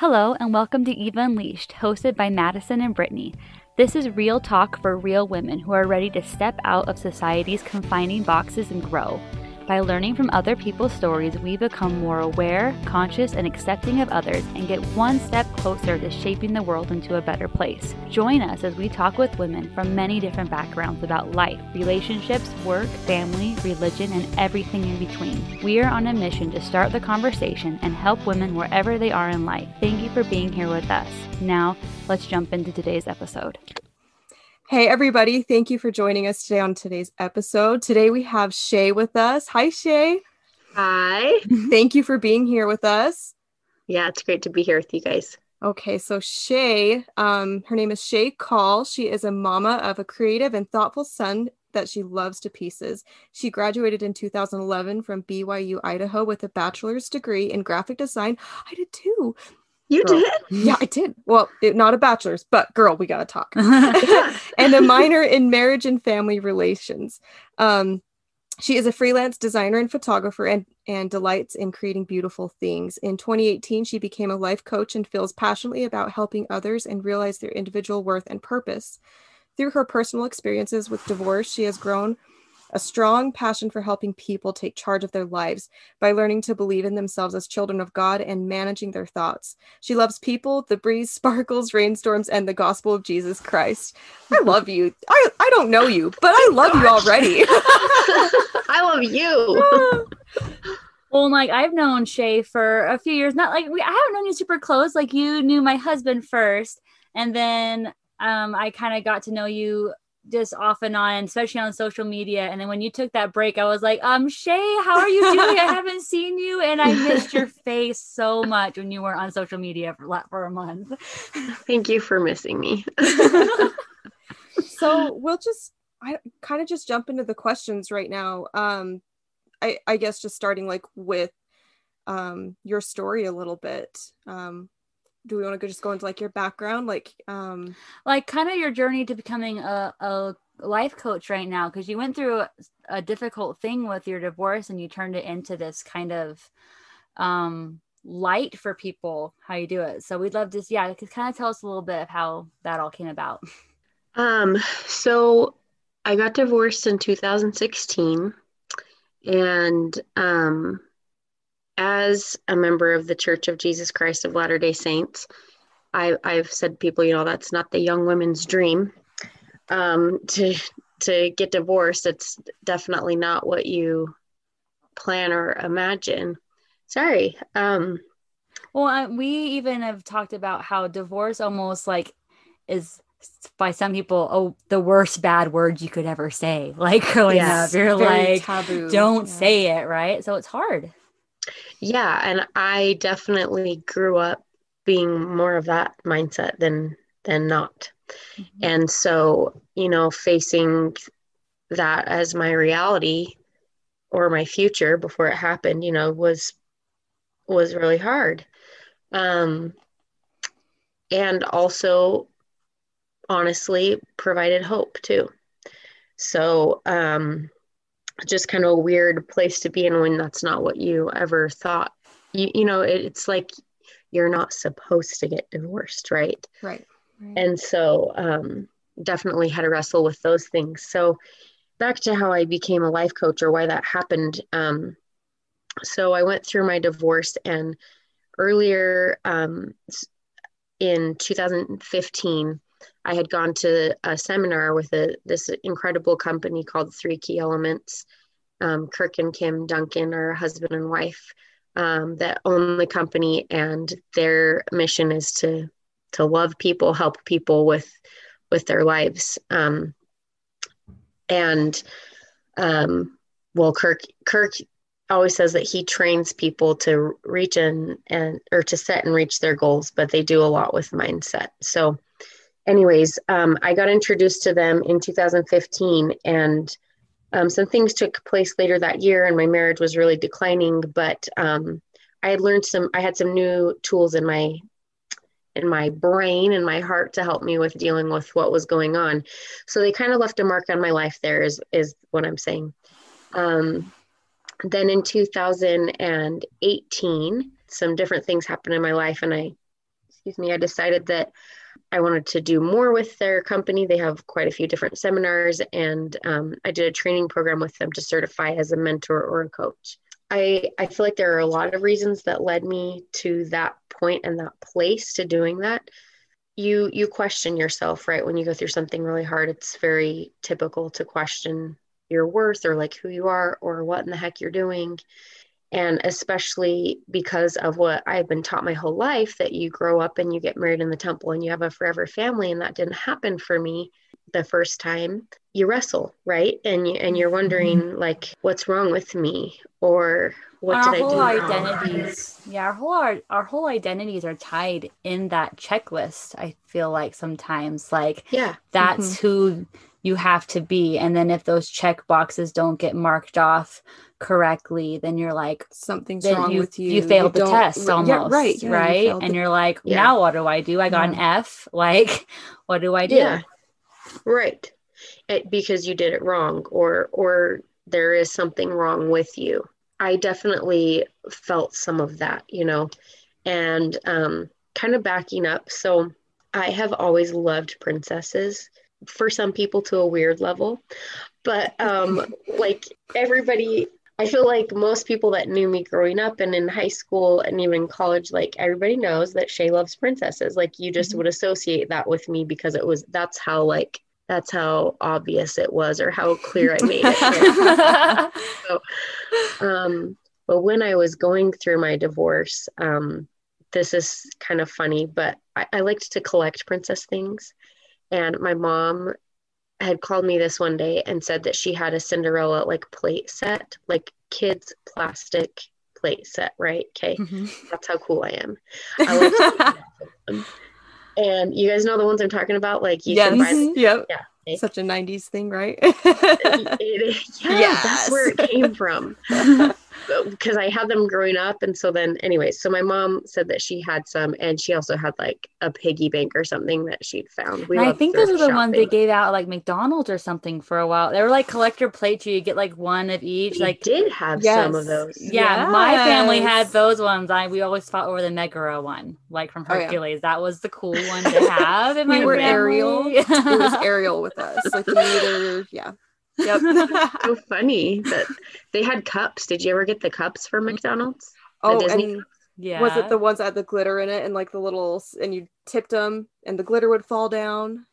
Hello, and welcome to Eva Unleashed, hosted by Madison and Brittany. This is real talk for real women who are ready to step out of society's confining boxes and grow. By learning from other people's stories, we become more aware, conscious, and accepting of others and get one step closer to shaping the world into a better place. Join us as we talk with women from many different backgrounds about life, relationships, work, family, religion, and everything in between. We are on a mission to start the conversation and help women wherever they are in life. Thank you for being here with us. Now, let's jump into today's episode. Hey, everybody. Thank you for joining us today on today's episode. Today we have Shay with us. Hi, Shay. Hi. Thank you for being here with us. Yeah, it's great to be here with you guys. Okay, so Shay, um, her name is Shay Call. She is a mama of a creative and thoughtful son that she loves to pieces. She graduated in 2011 from BYU, Idaho, with a bachelor's degree in graphic design. I did too. You Girl. did? Yeah, I did. Well, it, not a bachelor's, but girl, we got to talk. and a minor in marriage and family relations. Um, she is a freelance designer and photographer and, and delights in creating beautiful things. In 2018, she became a life coach and feels passionately about helping others and realize their individual worth and purpose. Through her personal experiences with divorce, she has grown a strong passion for helping people take charge of their lives by learning to believe in themselves as children of God and managing their thoughts. She loves people, the breeze, sparkles, rainstorms, and the gospel of Jesus Christ. I love you. I, I don't know you, but I love you already. I love you. Well, like I've known Shay for a few years. Not like we, I haven't known you super close. Like you knew my husband first, and then um, I kind of got to know you just off and on, especially on social media. And then when you took that break, I was like, um, Shay, how are you doing? I haven't seen you, and I missed your face so much when you were on social media for for a month. Thank you for missing me. so we'll just I kind of just jump into the questions right now. Um, I I guess just starting like with um your story a little bit. Um, do we want to just go into like your background, like um, like kind of your journey to becoming a, a life coach right now? Because you went through a, a difficult thing with your divorce and you turned it into this kind of um light for people how you do it so we'd love to yeah kind of tell us a little bit of how that all came about um so i got divorced in 2016 and um as a member of the church of jesus christ of latter day saints I, i've said to people you know that's not the young women's dream. Um to to get divorced it's definitely not what you plan or imagine. Sorry um well uh, we even have talked about how divorce almost like is by some people oh the worst bad word you could ever say. Like growing Yes, up you're like taboo. don't Yeah. say it right? So it's hard yeah and i definitely grew up being more of that mindset than than not. And so you know facing that as my reality or my future before it happened you know was was really hard. Um and also honestly provided hope too. So um just kind of a weird place to be in when that's not what you ever thought you, you know it, it's like you're not supposed to get divorced right right. right. and so um, definitely had to wrestle with those things so back to how i became a life coach or why that happened um, so i went through my divorce and earlier um, in 2015 i had gone to a seminar with a, this incredible company called three key elements um, kirk and kim duncan are husband and wife um, that own the company and their mission is to to love people help people with with their lives. Um, and um, well kirk kirk always says that he trains people to reach and and or to set and reach their goals but they do a lot with mindset. So anyways um, i got introduced to them in 2015 and um, some things took place later that year and my marriage was really declining but um, i had learned some i had some new tools in my in my brain and my heart to help me with dealing with what was going on. So they kind of left a mark on my life there is is what i'm saying. Um, then in 2018 some different things happened in my life and i excuse me, I decided that I wanted to do more with their company. They have quite a few different seminars, and um, I did a training program with them to certify as a mentor or a coach. I, I feel like there are a lot of reasons that led me to that point and that place to doing that. You you question yourself, right? When you go through something really hard, it's very typical to question your worth or like who you are or what in the heck you're doing and especially because of what I've been taught my whole life that you grow up and you get married in the temple and you have a forever family and that didn't happen for me the first time you wrestle right and you and you're wondering mm-hmm. like what's wrong with me or what our did whole I do identities wrong? yeah our whole our, our whole identities are tied in that checklist I feel like sometimes like yeah that's mm-hmm. who you have to be and then if those check boxes don't get marked off correctly, then you're like something's wrong you, with you. You failed you the test almost, yeah, right? Yeah, right, you and the, you're like, yeah. now what do I do? I got an F. Like, what do I do? Yeah, right. It, because you did it wrong, or or there is something wrong with you. I definitely felt some of that, you know, and um, kind of backing up. So I have always loved princesses for some people to a weird level but um like everybody I feel like most people that knew me growing up and in high school and even college, like everybody knows that Shay loves princesses. Like you just mm-hmm. would associate that with me because it was that's how like that's how obvious it was or how clear I made it. so, um, but when I was going through my divorce, um, this is kind of funny, but I, I liked to collect princess things. And my mom had called me this one day and said that she had a Cinderella like plate set, like kids plastic plate set, right? Okay. Mm-hmm. That's how cool I am. I and you guys know the ones I'm talking about? Like you yes. can buy them. Yep. Yeah. Such a 90s thing, right? it, it, yeah, yes. that's where it came from. because I had them growing up. And so then, anyway, so my mom said that she had some, and she also had like a piggy bank or something that she'd found. We I think those are the shopping. ones they gave out like McDonald's or something for a while. They were like collector plates. You get like one of each. We like did have yes. some of those. Yeah, yes. my family had those ones. I we always fought over the Megara one, like from Hercules. Oh, yeah. That was the cool one to have. In my we were family. Ariel. it was Ariel with us. Like either, yeah. Yep. so funny that they had cups. Did you ever get the cups from mm-hmm. McDonald's? Oh, and yeah. Was it the ones that had the glitter in it and like the little and you tipped them and the glitter would fall down?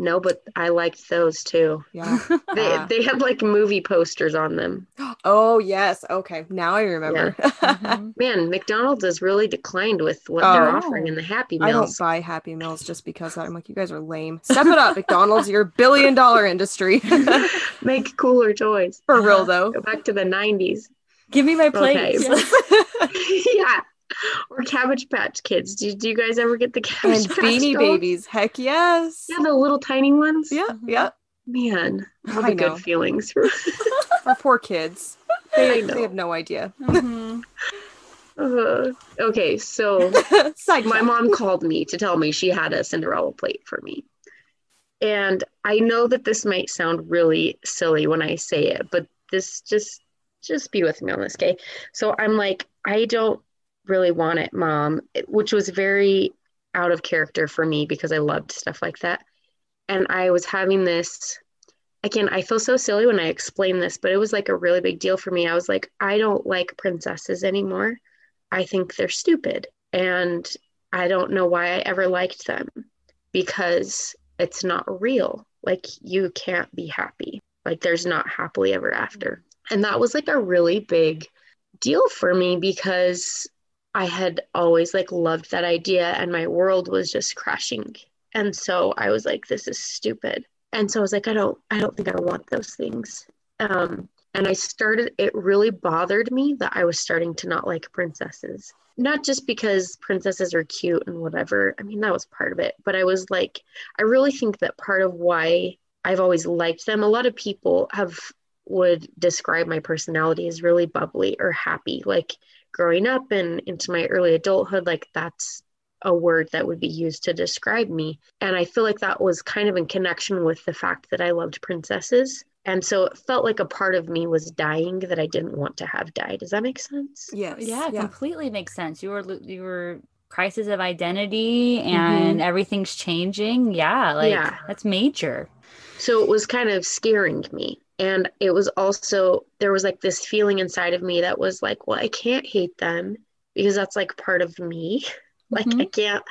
No, but I liked those too. Yeah. they they had like movie posters on them. Oh yes. Okay. Now I remember. Yeah. mm-hmm. Man, McDonald's has really declined with what oh. they're offering in the Happy Meals. I don't buy Happy Meals just because I'm like, you guys are lame. Step it up, McDonald's. You're a billion dollar industry. Make cooler toys. For real though. Go back to the 90s. Give me my plates. Okay. yeah or Cabbage Patch Kids. Do, do you guys ever get the Cabbage and Patch Beanie dolls? Babies? Heck yes. Yeah, the little tiny ones. Yeah, yeah. Man, what a good feelings for our poor kids. They, they have no idea. Mm-hmm. Uh, okay, so my mom called me to tell me she had a Cinderella plate for me. And I know that this might sound really silly when I say it, but this just just be with me on this, okay? So I'm like, I don't really want it, mom, which was very out of character for me because I loved stuff like that. And I was having this again, I feel so silly when I explain this, but it was like a really big deal for me. I was like, I don't like princesses anymore. I think they're stupid. And I don't know why I ever liked them because it's not real. Like, you can't be happy. Like, there's not happily ever after. And that was like a really big deal for me because I had always like loved that idea and my world was just crashing. And so I was like, this is stupid. And so I was like, I don't, I don't think I want those things. Um, and I started, it really bothered me that I was starting to not like princesses. Not just because princesses are cute and whatever. I mean, that was part of it. But I was like, I really think that part of why I've always liked them, a lot of people have would describe my personality as really bubbly or happy. Like growing up and into my early adulthood, like that's a word that would be used to describe me. And I feel like that was kind of in connection with the fact that I loved princesses. And so it felt like a part of me was dying that I didn't want to have died. Does that make sense? Yes. Yeah, yeah. completely makes sense. You were you were crisis of identity and mm-hmm. everything's changing. Yeah, like yeah. that's major. So it was kind of scaring me. And it was also, there was like this feeling inside of me that was like, well, I can't hate them because that's like part of me. like, mm-hmm. I can't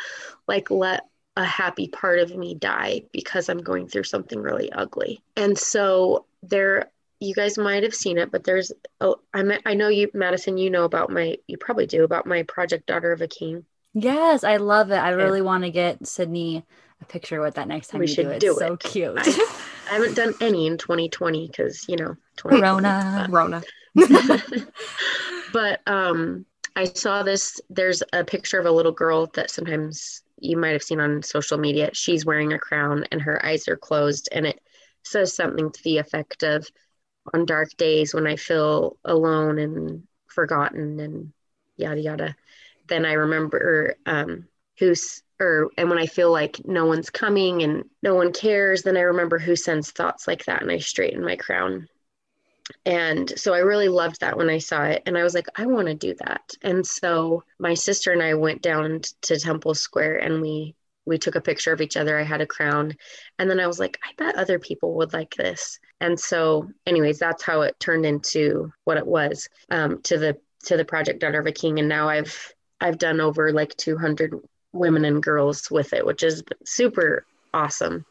like let a happy part of me die because I'm going through something really ugly. And so there, you guys might have seen it, but there's, oh, I I know you, Madison, you know about my, you probably do about my project Daughter of a King. Yes, I love it. I really want to get Sydney a picture with that next time we you should do it. Do so cute. I, haven't done any in 2020 because you know, Corona, Rona. but um, I saw this. There's a picture of a little girl that sometimes you might have seen on social media. She's wearing a crown and her eyes are closed, and it says something to the effect of, "On dark days when I feel alone and forgotten and yada yada." then I remember um, who's or and when I feel like no one's coming and no one cares, then I remember who sends thoughts like that, and I straighten my crown. And so I really loved that when I saw it, and I was like, I want to do that. And so my sister and I went down to Temple Square, and we we took a picture of each other. I had a crown, and then I was like, I bet other people would like this. And so, anyways, that's how it turned into what it was um, to the to the project Daughter of a King. And now I've I've done over like 200 women and girls with it, which is super awesome.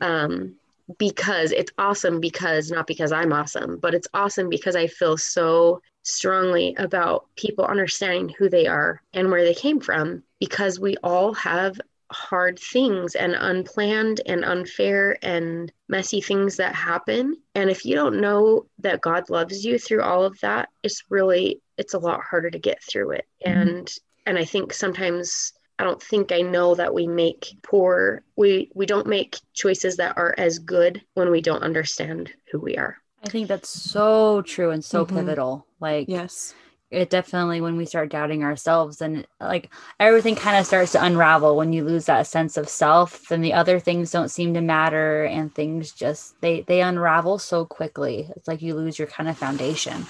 Um, because it's awesome because not because I'm awesome, but it's awesome because I feel so strongly about people understanding who they are and where they came from because we all have hard things and unplanned and unfair and messy things that happen and if you don't know that god loves you through all of that it's really it's a lot harder to get through it mm-hmm. and and i think sometimes i don't think i know that we make poor we we don't make choices that are as good when we don't understand who we are. I think that's so true and so mm-hmm. pivotal. Like yes. it definitely when we start doubting ourselves and like everything kind of starts to unravel when you lose that sense of self then the other things don't seem to matter and things just they they unravel so quickly. It's like you lose your kind of foundation.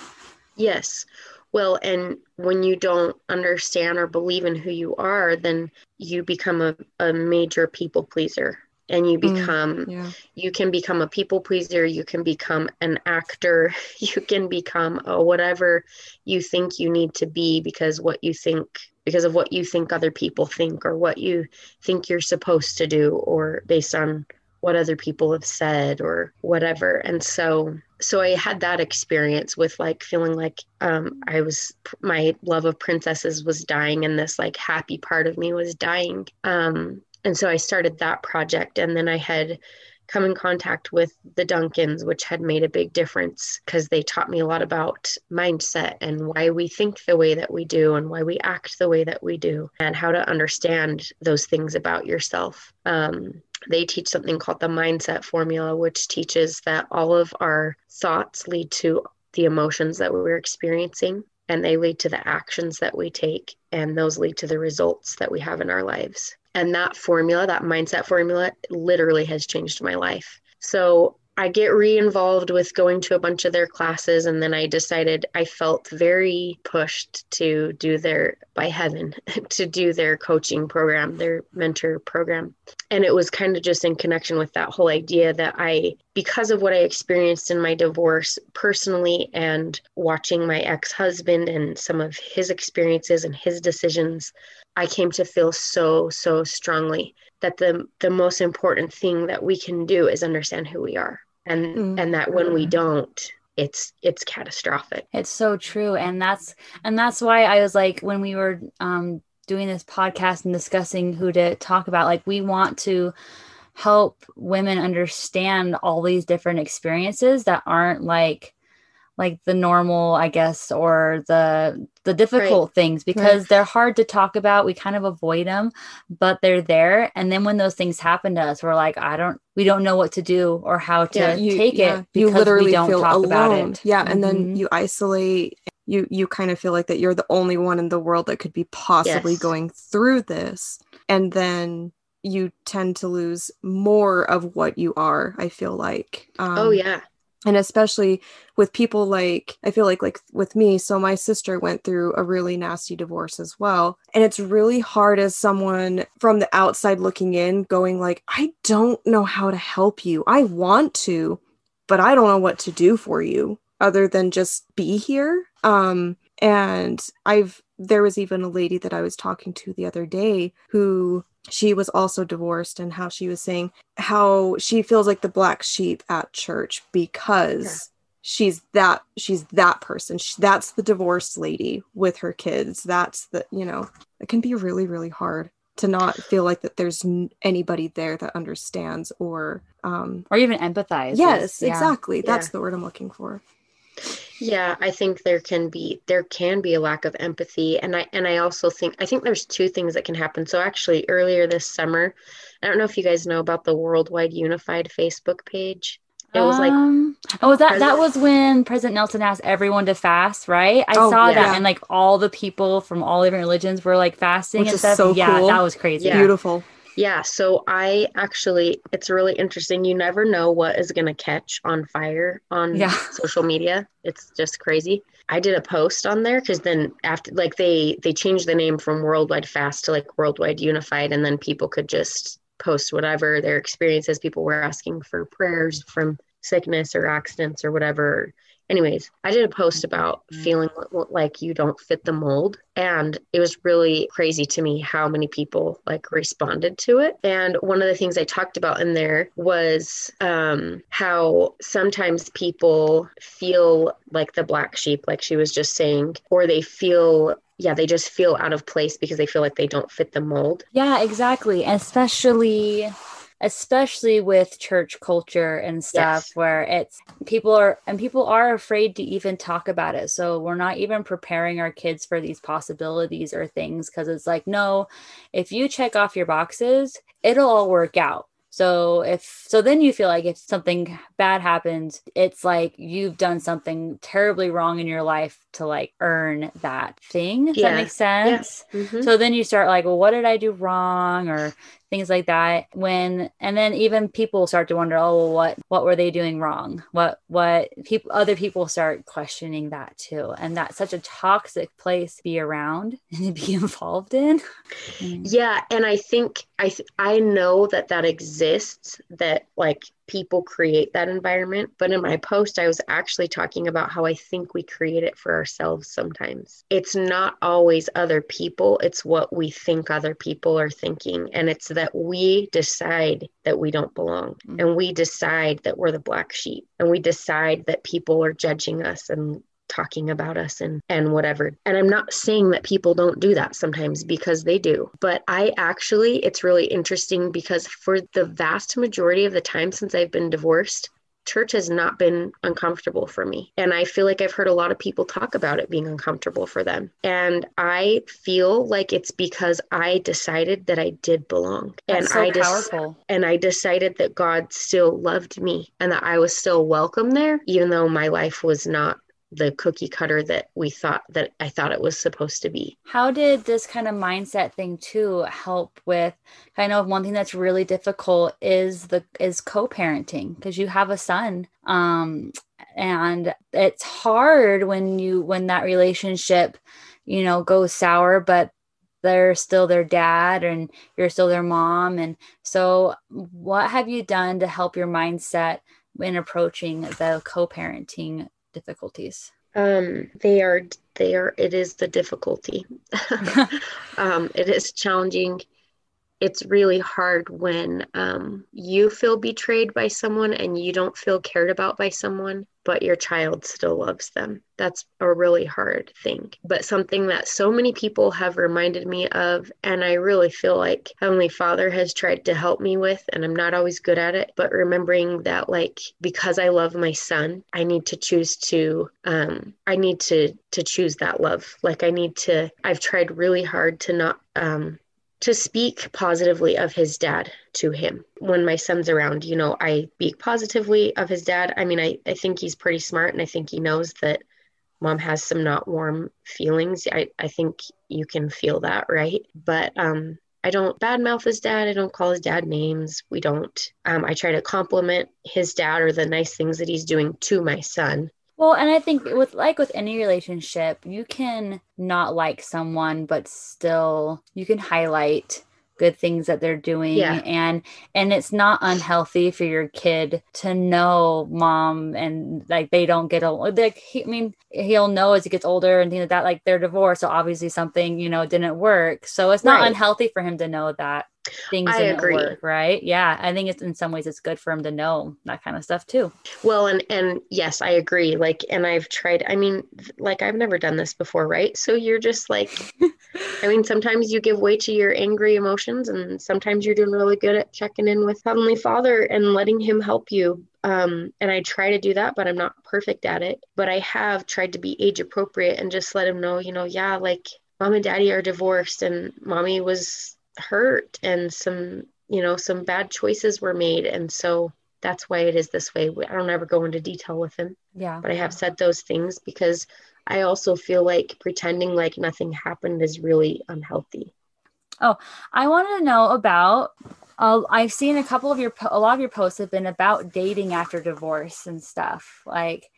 Yes well and when you don't understand or believe in who you are then you become a, a major people pleaser and you mm, become mm, yeah. you can become a people pleaser you can become an actor you can become a whatever you think you need to be because what you think because of what you think other people think or what you think you're supposed to do or based on what other people have said or whatever and so so i had that experience with like feeling like um, i was my love of princesses was dying and this like happy part of me was dying um, and so I started that project. And then I had come in contact with the Duncans, which had made a big difference because they taught me a lot about mindset and why we think the way that we do and why we act the way that we do and how to understand those things about yourself. Um, they teach something called the mindset formula, which teaches that all of our thoughts lead to the emotions that we're experiencing and they lead to the actions that we take and those lead to the results that we have in our lives and that formula, that mindset formula, literally has changed my life. So I get re involved with going to a bunch of their classes. And then I decided I felt very pushed to do their, by heaven, to do their coaching program, their mentor program. And it was kind of just in connection with that whole idea that I, because of what I experienced in my divorce personally and watching my ex husband and some of his experiences and his decisions, I came to feel so, so strongly that the the most important thing that we can do is understand who we are. And mm-hmm. and that when we don't, it's it's catastrophic. It's so true. And that's and that's why I was like when we were um doing this podcast and discussing who to talk about, like we want to help women understand all these different experiences that aren't like like the normal i guess or the the difficult right. things because right. they're hard to talk about we kind of avoid them but they're there and then when those things happen to us we're like i don't we don't know what to do or how to yeah, you, take yeah, it you literally feel alone yeah mm-hmm. and then mm-hmm. you isolate you you kind of feel like that you're the only one in the world that could be possibly yes. going through this and then you tend to lose more of what you are i feel like um, oh yeah and especially with people like i feel like like with me so my sister went through a really nasty divorce as well. And it's really hard as someone from the outside looking in going like i don't know how to help you. I want to but i don't know what to do for you other than just be here. Um and i've there was even a lady that i was talking to the other day who she was also divorced and how she was saying how she feels like the black sheep at church because sure. she's that she's that person she, that's the divorced lady with her kids that's the you know it can be really really hard to not feel like that there's anybody there that understands or um or even empathize yes yeah. exactly that's yeah. the word i'm looking for yeah, I think there can be there can be a lack of empathy and I and I also think I think there's two things that can happen. So actually earlier this summer, I don't know if you guys know about the Worldwide Unified Facebook page. It was like um, Oh, that President, that was when President Nelson asked everyone to fast, right? I oh, saw yeah. that and like all the people from all different religions were like fasting Which and stuff. So yeah, cool. that was crazy. Yeah. Beautiful. Yeah, so I actually, it's really interesting. You never know what is going to catch on fire on yeah. social media. It's just crazy. I did a post on there because then after, like they they changed the name from Worldwide Fast to like Worldwide Unified, and then people could just post whatever their experiences. People were asking for prayers from sickness or accidents or whatever anyways, I did a post about mm-hmm. feeling like you don't fit the mold. And it was really crazy to me how many people like responded to it. And one of the things I talked about in there was um, how sometimes people feel like the black sheep, like she was just saying, or they feel yeah, they just feel out of place because they feel like they don't fit the mold. Yeah, exactly. Especially especially with church culture and stuff yes. where it's people are and people are afraid to even talk about it so we're not even preparing our kids for these possibilities or things because it's like no if you check off your boxes it'll all work out so if so then you feel like if something bad happens, it's like you've done something terribly wrong in your life to like earn that thing. Does yeah. that make sense? Yeah. Mm-hmm. So then you start like, well, what did I do wrong? Or things like that. When and then even people start to wonder oh well, what what were they doing wrong? What what people other people start questioning that too. And that's such a toxic place to be around and to be involved in. Yeah. And i think i th- i know that that exists that like people create that environment. But in my post, I was actually talking about how I think we create it for ourselves sometimes. It's not always other people, it's what we think other people are thinking. And it's that we decide that we don't belong mm-hmm. and we decide that we're the black sheep and we decide that people are judging us and talking about us and and whatever. And I'm not saying that people don't do that sometimes because they do. But I actually it's really interesting because for the vast majority of the time since I've been divorced, church has not been uncomfortable for me. And I feel like I've heard a lot of people talk about it being uncomfortable for them. And I feel like it's because I decided that I did belong. That's and so I just and I decided that God still loved me and that I was still welcome there, even though my life was not the cookie cutter that we thought that I thought it was supposed to be. How did this kind of mindset thing too help with I know one thing that's really difficult is the is co-parenting because you have a son um and it's hard when you when that relationship you know goes sour but they're still their dad and you're still their mom and so what have you done to help your mindset in approaching the co-parenting difficulties? Um, they are they are it is the difficulty. um, it is challenging. It's really hard when um, you feel betrayed by someone and you don't feel cared about by someone but your child still loves them. That's a really hard thing, but something that so many people have reminded me of. And I really feel like Heavenly Father has tried to help me with, and I'm not always good at it, but remembering that, like, because I love my son, I need to choose to, um, I need to, to choose that love. Like, I need to, I've tried really hard to not, um, to speak positively of his dad to him when my son's around you know i speak positively of his dad i mean i, I think he's pretty smart and i think he knows that mom has some not warm feelings i, I think you can feel that right but um I don't badmouth his dad. I don't call his dad names. We don't. Um, I try to compliment his dad or the nice things that he's doing to my son. Well, and I think with like with any relationship, you can not like someone, but still you can highlight good things that they're doing Yeah. and and it's not unhealthy for your kid to know mom and like they don't get along like he, i mean he'll know as he gets older and things like that like they're divorced so obviously something you know didn't work so it's not Right. unhealthy for him to know that things I agree. work right yeah i think it's in some ways it's good for him to know that kind of stuff too Well, and and yes, I agree. Like, and I've tried. I mean, like I've never done this before, right? So you're just like, I mean, sometimes you give way to your angry emotions, and sometimes you're doing really good at checking in with Heavenly Father and letting Him help you. Um, and I try to do that, but I'm not perfect at it. But I have tried to be age appropriate and just let him know, you know, yeah, like mom and daddy are divorced, and mommy was hurt, and some, you know, some bad choices were made, and so that's why it is this way. I don't ever go into detail with him, yeah but I have said those things because I also feel like pretending like nothing happened is really unhealthy. Oh I wanted to know about. Uh, I've seen a couple of your, a lot of your posts have been about dating after divorce and stuff. Like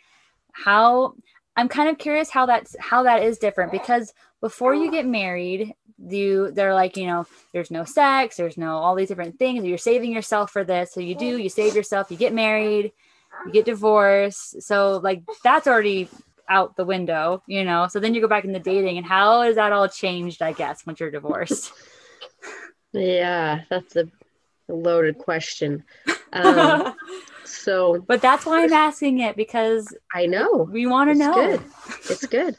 how I'm kind of curious how that's how that is different because before you get married, you they're like you know there's no sex, there's no all these different things. You're saving yourself for this, so you do you save yourself. You get married, you get divorced. So like that's already out the window, you know. So then you go back into dating, and how has that all changed? I guess once you're divorced. Yeah, that's a loaded question. Um, so But that's why I'm asking it because I know we want to know. good. it's good.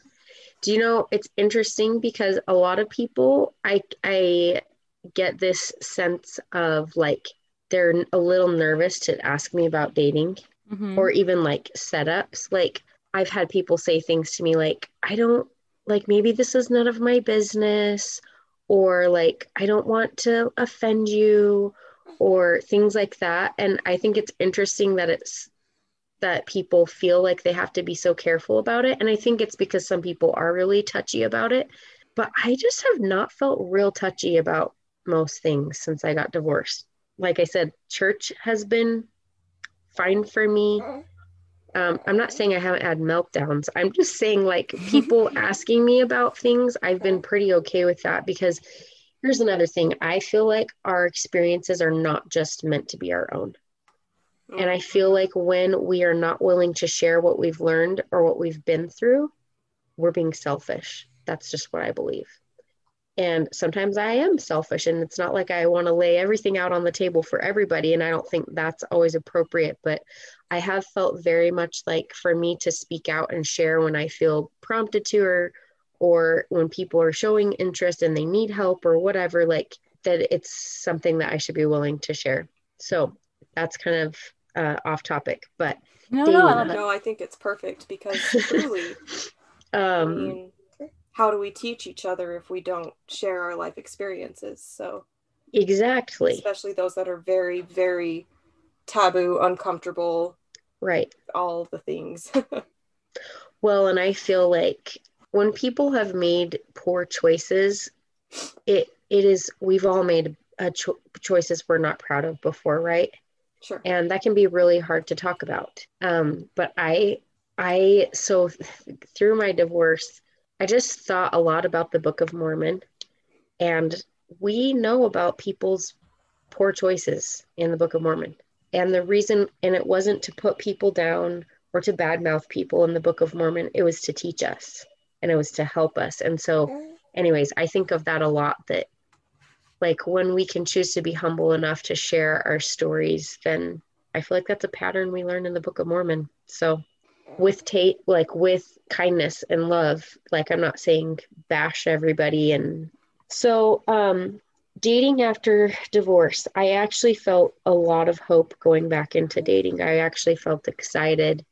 Do you know it's interesting because a lot of people I I get this sense of like they're a little nervous to ask me about dating Mhm. or even like setups. Like I've had people say things to me like, I don't like maybe this is none of my business, or like I don't want to offend you, or things like that. And I think it's interesting that it's that people feel like they have to be so careful about it. And I think it's because some people are really touchy about it. But I just have not felt real touchy about most things since I got divorced. Like I said, church has been fine for me. Um, I'm not saying I haven't had meltdowns. I'm just saying, like, people asking me about things, I've been pretty okay with that because here's another thing. I feel like our experiences are not just meant to be our own. And I feel like when we are not willing to share what we've learned or what we've been through, we're being selfish. That's just what I believe. And sometimes I am selfish, and it's not like I want to lay everything out on the table for everybody. And I don't think that's always appropriate. But I have felt very much like for me to speak out and share when I feel prompted to, or, or when people are showing interest and they need help or whatever, like that it's something that I should be willing to share. So that's kind of uh, off topic, but No, no, I dating. love it. No, I think it's perfect because truly, I um, mean, how do we teach each other if we don't share our life experiences? So, exactly especially those that are very, very taboo, uncomfortable, right. all the things. Well, and I feel like when people have made poor choices, it it is we've all made a cho- choices we're not proud of before, right? Sure. and that can be really hard to talk about. Um, but i i so th- through my divorce i just thought a lot about the book of mormon. And we know about people's poor choices in the book of mormon. And the reason and it wasn't to put people down or to badmouth people in the book of mormon. It was to teach us and it was to help us. And so anyways i think of that a lot that like when we can choose to be humble enough to share our stories then i feel like that's a pattern we learn in the book of mormon. So with tate like with kindness and love like i'm not saying bash everybody and so um dating after divorce i actually felt a lot of hope going back into dating. I actually felt excited.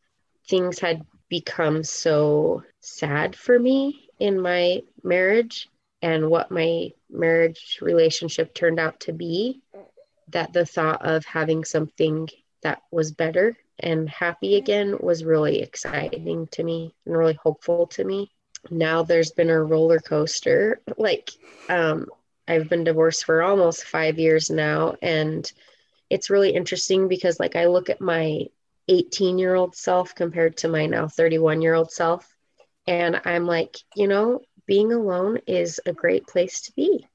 Things had become so sad for me in my marriage and what my marriage relationship turned out to be that the thought of having something that was better and happy again was really exciting to me and really hopeful to me now there's been a roller coaster like um I've been divorced for almost five years now. And it's really interesting because, like, I look at my 18 year old self compared to my now 31 year old self. And I'm like, you know, being alone is a great place to be.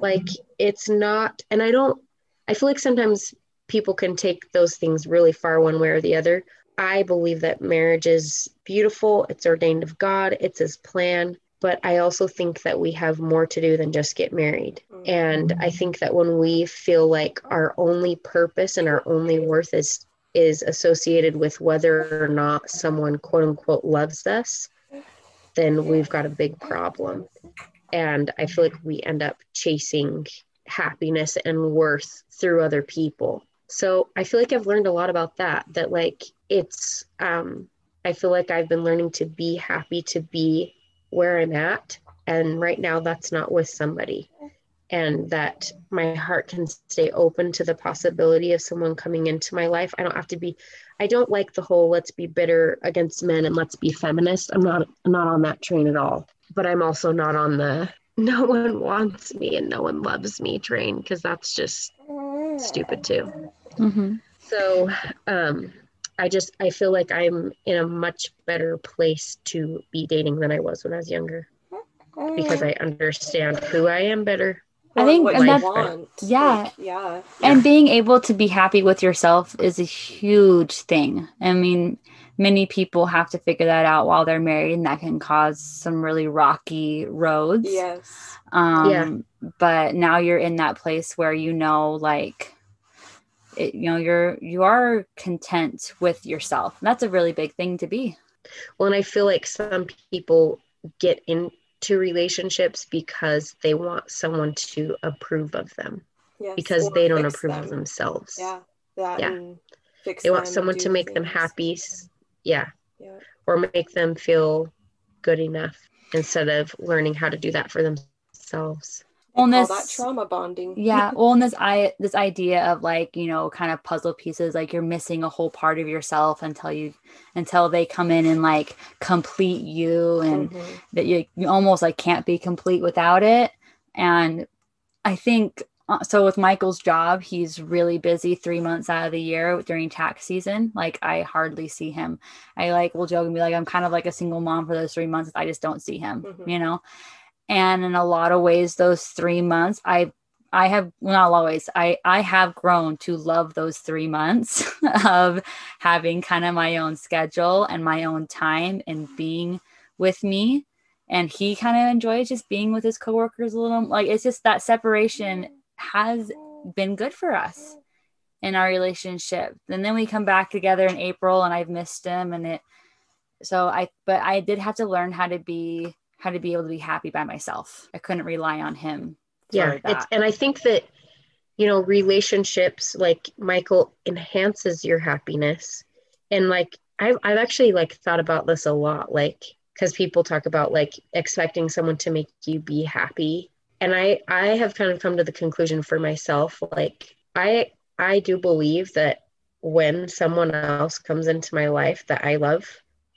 like, it's not, and I don't, I feel like sometimes people can take those things really far one way or the other. I believe that marriage is beautiful, it's ordained of God, it's His plan. But I also think that we have more to do than just get married. And I think that when we feel like our only purpose and our only worth is is associated with whether or not someone quote unquote loves us, then we've got a big problem. And I feel like we end up chasing happiness and worth through other people. So I feel like I've learned a lot about that, that like it's, um, I feel like I've been learning to be happy to be where I'm at. And right now, that's not with somebody. And that my heart can stay open to the possibility of someone coming into my life. I don't have to be, I don't like the whole let's be bitter against men and let's be feminist. I'm not, I'm not on that train at all. But I'm also not on the no one wants me and no one loves me train because that's just stupid too. Mm-hmm. So um, I just I feel like I'm in a much better place to be dating than I was when I was younger because I understand who I am better. I think and that's, want. Yeah. Like, yeah. And being able to be happy with yourself is a huge thing. I mean, many people have to figure that out while they're married and that can cause some really rocky roads. Yes. Um yeah. but now you're in that place where you know like it, you know you're you are content with yourself that's a really big thing to be well and i feel like some people get into relationships because they want someone to approve of them yes, because they don't approve them. of themselves yeah yeah they want someone to make things. them happy yeah. yeah or make them feel good enough instead of learning how to do that for themselves on this that trauma bonding. Yeah well and this i this idea of like you know kind of puzzle pieces like you're missing a whole part of yourself until you until they come in and like complete you and mm-hmm. that you, you almost like can't be complete without it. And i think uh, so with michael's job he's really busy three months out of the year during tax season. Like i hardly see him. I like will joke and be like i'm kind of like a single mom for those three months. I just don't see him mm-hmm. you know and in a lot of ways those three months i i have not always i i have grown to love those three months of having kind of my own schedule and my own time and being with me. And he kind of enjoys just being with his coworkers a little like it's just that separation has been good for us in our relationship. And then we come back together in april and i've missed him and it so i but i did have to learn how to be how to be able to be happy by myself. I couldn't rely on him. Yeah. It's, and I think that, you know, relationships like Michael enhances your happiness. And like, I've, I've actually like thought about this a lot, like, because people talk about like expecting someone to make you be happy. And I, I have kind of come to the conclusion for myself, like, I, I do believe that when someone else comes into my life that I love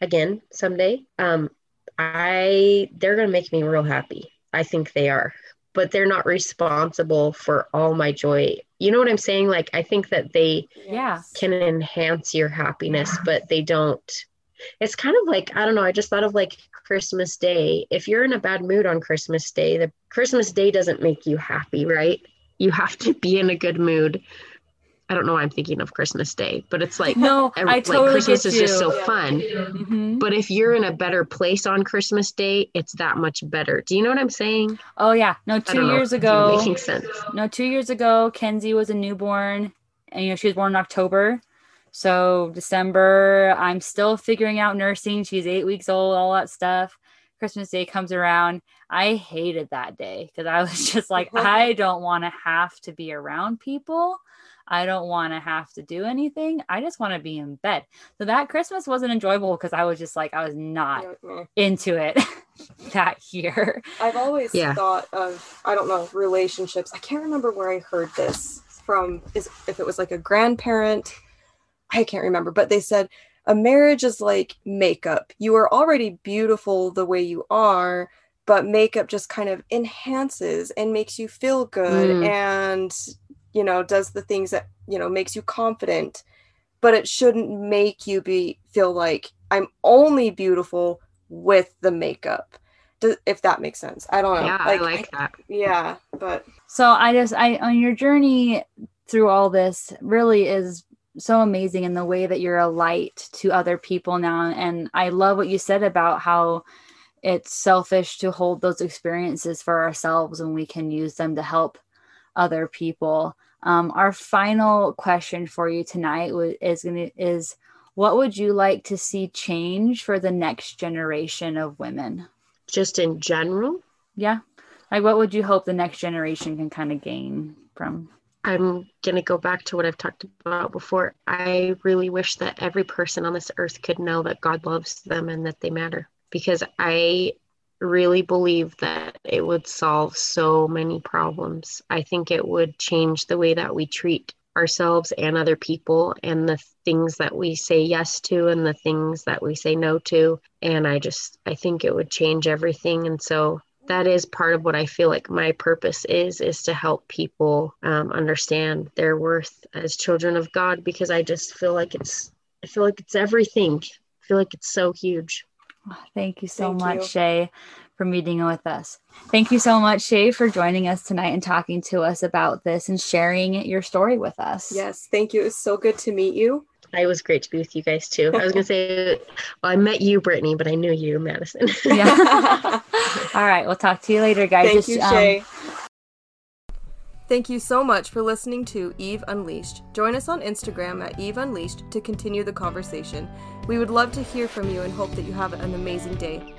again someday, um, I they're going to make me real happy. I think they are. But they're not responsible for all my joy. You know what I'm saying? Like I think that they yeah. can enhance your happiness, but they don't. It's kind of like I don't know, I just thought of like Christmas Day. If you're in a bad mood on Christmas Day, the Christmas Day doesn't make you happy, right? You have to be in a good mood I don't know why I'm thinking of Christmas Day, but it's like no, every, I totally like Christmas is just so fun. Mm-hmm. But if you're in a better place on Christmas Day, it's that much better. Do you know what I'm saying? Oh yeah, no. Two years ago, making sense. No, two years ago, Kenzie was a newborn, and you know she was born in October. So December, I'm still figuring out nursing. She's eight weeks old, all that stuff. Christmas Day comes around. I hated that day because I was just like, I don't want to have to be around people. I don't want to have to do anything. I just want to be in bed. So that Christmas wasn't enjoyable because I was just like, I was not into it that year. I've always yeah. thought of, I don't know, relationships. I can't remember where I heard this from, is if it was like a grandparent. I can't remember, but they said a marriage is like makeup. You are already beautiful the way you are but makeup just kind of enhances and makes you feel good Mm. and you know does the things that you know makes you confident but it shouldn't make you be feel like i'm only beautiful with the makeup. Does, if that makes sense. I don't know. Yeah, I like that. yeah but So I just I on your journey through all this really is so amazing in the way that you're a light to other people now and I love what you said about how it's selfish to hold those experiences for ourselves when we can use them to help other people. Um, our final question for you tonight is gonna is what would you like to see change for the next generation of women? Just in general, Yeah. Like what would you hope the next generation can kind of gain from? I'm going to go back to what I've talked about before. I really wish that every person on this earth could know that God loves them and that they matter because I really believe that it would solve so many problems. I think it would change the way that we treat ourselves and other people and the things that we say yes to and the things that we say no to. And I just, I think it would change everything. And so that is part of what I feel like my purpose is is to help people um, understand their worth as children of God because I just feel like it's I feel like it's everything. I feel like it's so huge. Thank you so Thank much, you. Shay, for meeting with us. Thank you so much, Shay, for joining us tonight and talking to us about this and sharing your story with us. yes thank you it was so good to meet you It was great to be with you guys too. I was gonna say, well, I met you, Brittany, but I knew you, Madison. Yeah. All right. We'll talk to you later, guys. Thank Just, you, um, Shay. Thank you so much for listening to Eve Unleashed. Join us on Instagram at Eve Unleashed to continue the conversation. We would love to hear from you and hope that you have an amazing day.